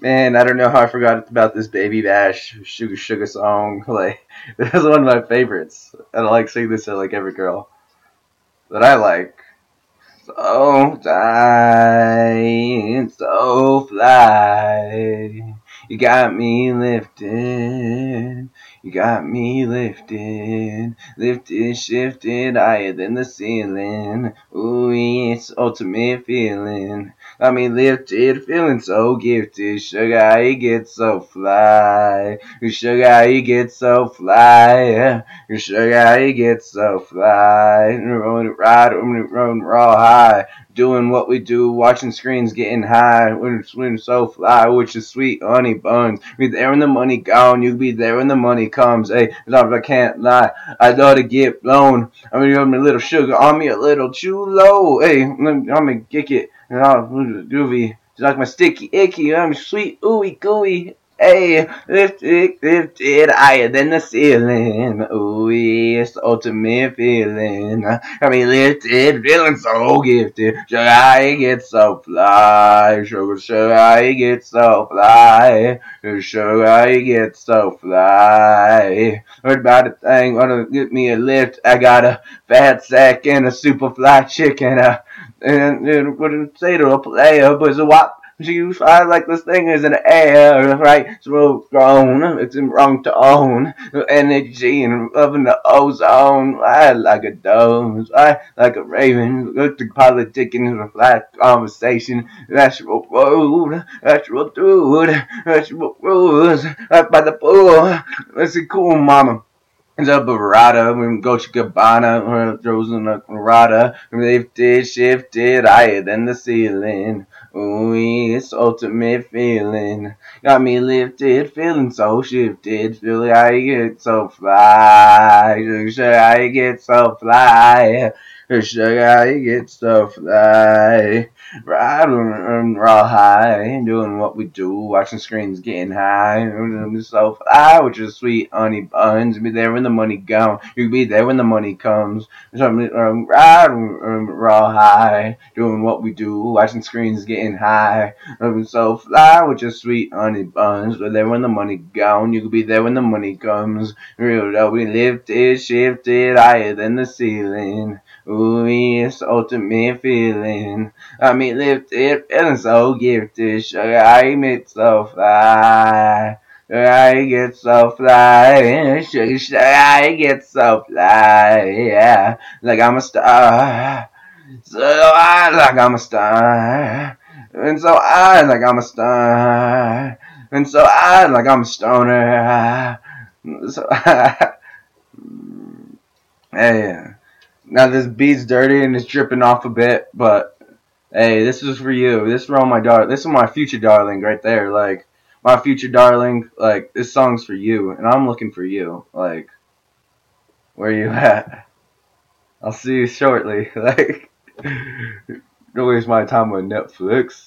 Man, I don't know how I forgot about this Baby Bash Suga Suga song. Like, this is one of my favorites. And I like singing this to like every girl that I like. So tight, so fly. You got me lifted. You got me lifted, lifted, shifted higher than the ceiling. Ooh, it's ultimate feeling. Got me lifted, feeling so gifted. Sugar, you get so fly. Sugar, you get so fly. Sugar, you get so fly. Rolling it right, rolling it, rolling raw high doing what we do, watching screens, getting high, when we're so fly, which is sweet honey buns. Be there when the money gone, you be there when the money comes. Hey, I can't lie, I love to get blown. I mean, I'm a little sugar on me, a little chulo. Hey, I'm gonna kick it, and I'll groovy. Just like my sticky icky, I'm sweet ooey gooey. Hey, lifted, lifted higher than the ceiling. Ooh, it's the ultimate feeling. Got me lifted, feeling so gifted. Sugar, I get so fly. Sugar, sugar, I get so fly. Sugar, I get so fly. Heard about a thing, wanna get me a lift. I got a fat sack and a super fly chicken. Uh, and, and wouldn't say to a player, but it's a whop. She fly like this thing is in air, right? So grown, it's wrong to own energy and loving the ozone. I like a dove, I like a raven. Look to politicking in a flat conversation. Natural road, natural dude, natural rules. Right by the pool. Let's see, cool mama. It's a barada, we go to Gabbana, throws in a barada, lifted, shifted higher than the ceiling. Ooh, it's ultimate feeling. Got me lifted, feeling so shifted. Feel like I get so fly. Sure, I get so fly. Sure, I get so fly. Riding raw high, doing what we do, watching screens getting high. So fly with your sweet honey buns. Be there when the money gone. You be there when the money comes. Um, riding raw high, doing what we do, watching screens getting high. So fly with your sweet honey buns. Be there when the money gone. You can be there when the money comes. Real we lifted, shifted higher than the ceiling. It's ultimate feeling. I mean, lifted, feeling so gifted. Sugar, I make so fly. I get so fly. Sugar, sugar, I get so fly. Yeah, like I'm a star. So I like I'm a star. And so I like I'm a star. And so I like I'm a stoner. So hey. Now this beat's dirty and it's dripping off a bit, but hey, this is for you. This is for all my dar. This is my future darling right there. Like my future darling. Like this song's for you, and I'm looking for you. Like where you at? I'll see you shortly. Like don't waste my time with Netflix.